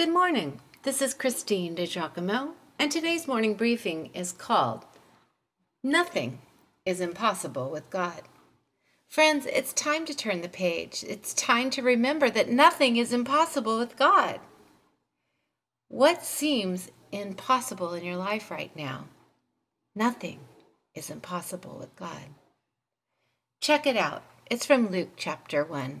Good morning. This is Christine DeGiacomo, and today's morning briefing is called Nothing is Impossible with God. Friends, it's time to turn the page. It's time to remember that nothing is impossible with God. What seems impossible in your life right now? Nothing is impossible with God. Check it out. It's from Luke chapter 1.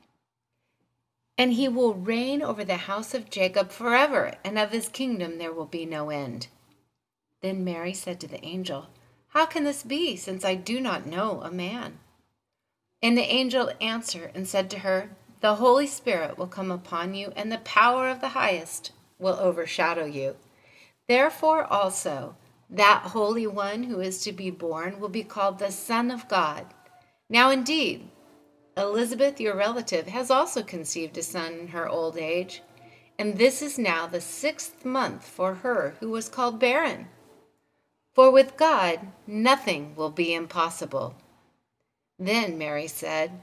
and he will reign over the house of Jacob forever, and of his kingdom there will be no end. Then Mary said to the angel, How can this be, since I do not know a man? And the angel answered and said to her, The Holy Spirit will come upon you, and the power of the highest will overshadow you. Therefore also, that Holy One who is to be born will be called the Son of God. Now indeed, Elizabeth, your relative, has also conceived a son in her old age, and this is now the sixth month for her who was called barren. For with God nothing will be impossible. Then Mary said,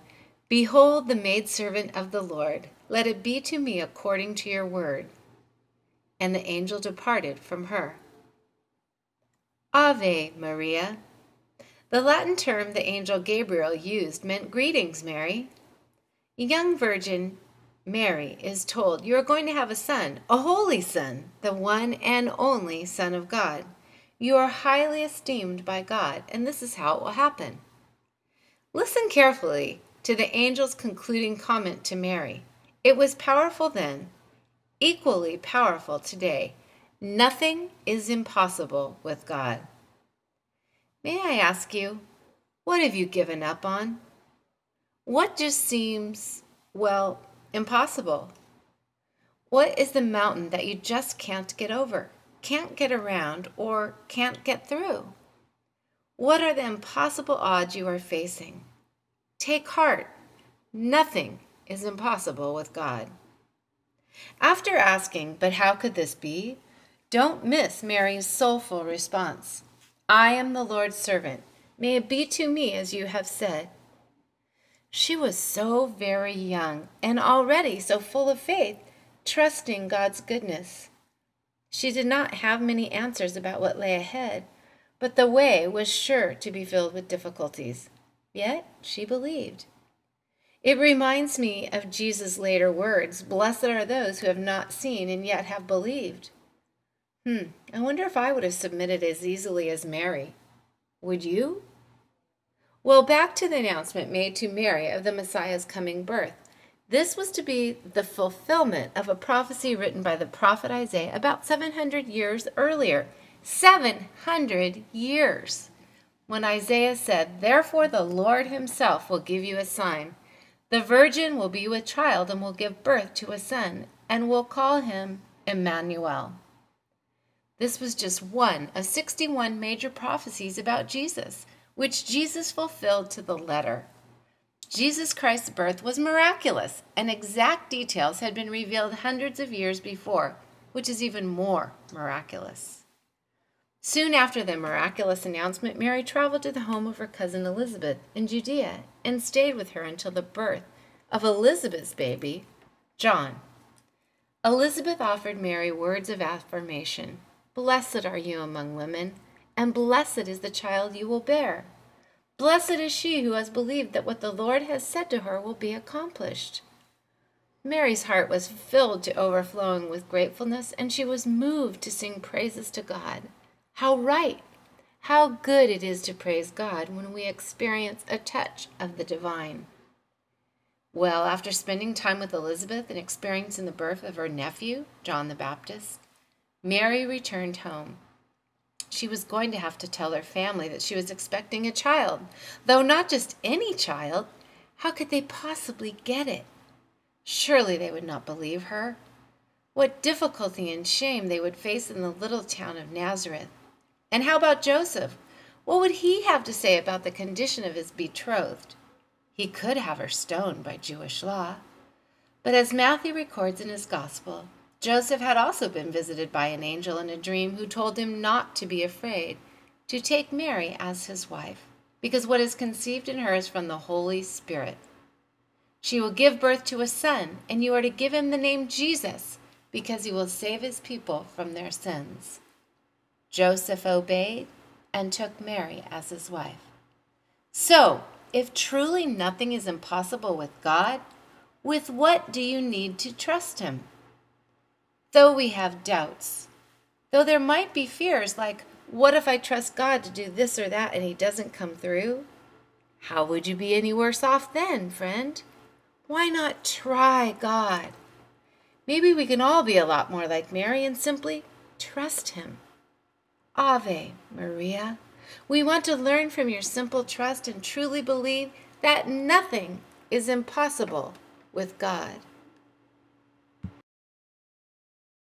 Behold the maidservant of the Lord, let it be to me according to your word. And the angel departed from her. Ave Maria. The Latin term the angel Gabriel used meant greetings, Mary. A young virgin, Mary, is told, You are going to have a son, a holy son, the one and only Son of God. You are highly esteemed by God, and this is how it will happen. Listen carefully to the angel's concluding comment to Mary. It was powerful then, equally powerful today. Nothing is impossible with God. May I ask you, what have you given up on? What just seems, well, impossible? What is the mountain that you just can't get over, can't get around, or can't get through? What are the impossible odds you are facing? Take heart. Nothing is impossible with God. After asking, But how could this be? Don't miss Mary's soulful response. I am the Lord's servant. May it be to me as you have said. She was so very young and already so full of faith, trusting God's goodness. She did not have many answers about what lay ahead, but the way was sure to be filled with difficulties. Yet she believed. It reminds me of Jesus' later words Blessed are those who have not seen and yet have believed. Hmm, I wonder if I would have submitted as easily as Mary. Would you? Well, back to the announcement made to Mary of the Messiah's coming birth. This was to be the fulfillment of a prophecy written by the prophet Isaiah about 700 years earlier. 700 years! When Isaiah said, Therefore the Lord himself will give you a sign. The virgin will be with child and will give birth to a son, and will call him Emmanuel. This was just one of 61 major prophecies about Jesus, which Jesus fulfilled to the letter. Jesus Christ's birth was miraculous, and exact details had been revealed hundreds of years before, which is even more miraculous. Soon after the miraculous announcement, Mary traveled to the home of her cousin Elizabeth in Judea and stayed with her until the birth of Elizabeth's baby, John. Elizabeth offered Mary words of affirmation. Blessed are you among women, and blessed is the child you will bear. Blessed is she who has believed that what the Lord has said to her will be accomplished. Mary's heart was filled to overflowing with gratefulness, and she was moved to sing praises to God. How right, How good it is to praise God when we experience a touch of the divine. Well, after spending time with Elizabeth and experiencing the birth of her nephew, John the Baptist, Mary returned home. She was going to have to tell her family that she was expecting a child, though not just any child. How could they possibly get it? Surely they would not believe her. What difficulty and shame they would face in the little town of Nazareth. And how about Joseph? What would he have to say about the condition of his betrothed? He could have her stoned by Jewish law. But as Matthew records in his Gospel, Joseph had also been visited by an angel in a dream who told him not to be afraid, to take Mary as his wife, because what is conceived in her is from the Holy Spirit. She will give birth to a son, and you are to give him the name Jesus, because he will save his people from their sins. Joseph obeyed and took Mary as his wife. So, if truly nothing is impossible with God, with what do you need to trust him? Though we have doubts, though there might be fears like, what if I trust God to do this or that and He doesn't come through? How would you be any worse off then, friend? Why not try God? Maybe we can all be a lot more like Mary and simply trust Him. Ave Maria. We want to learn from your simple trust and truly believe that nothing is impossible with God.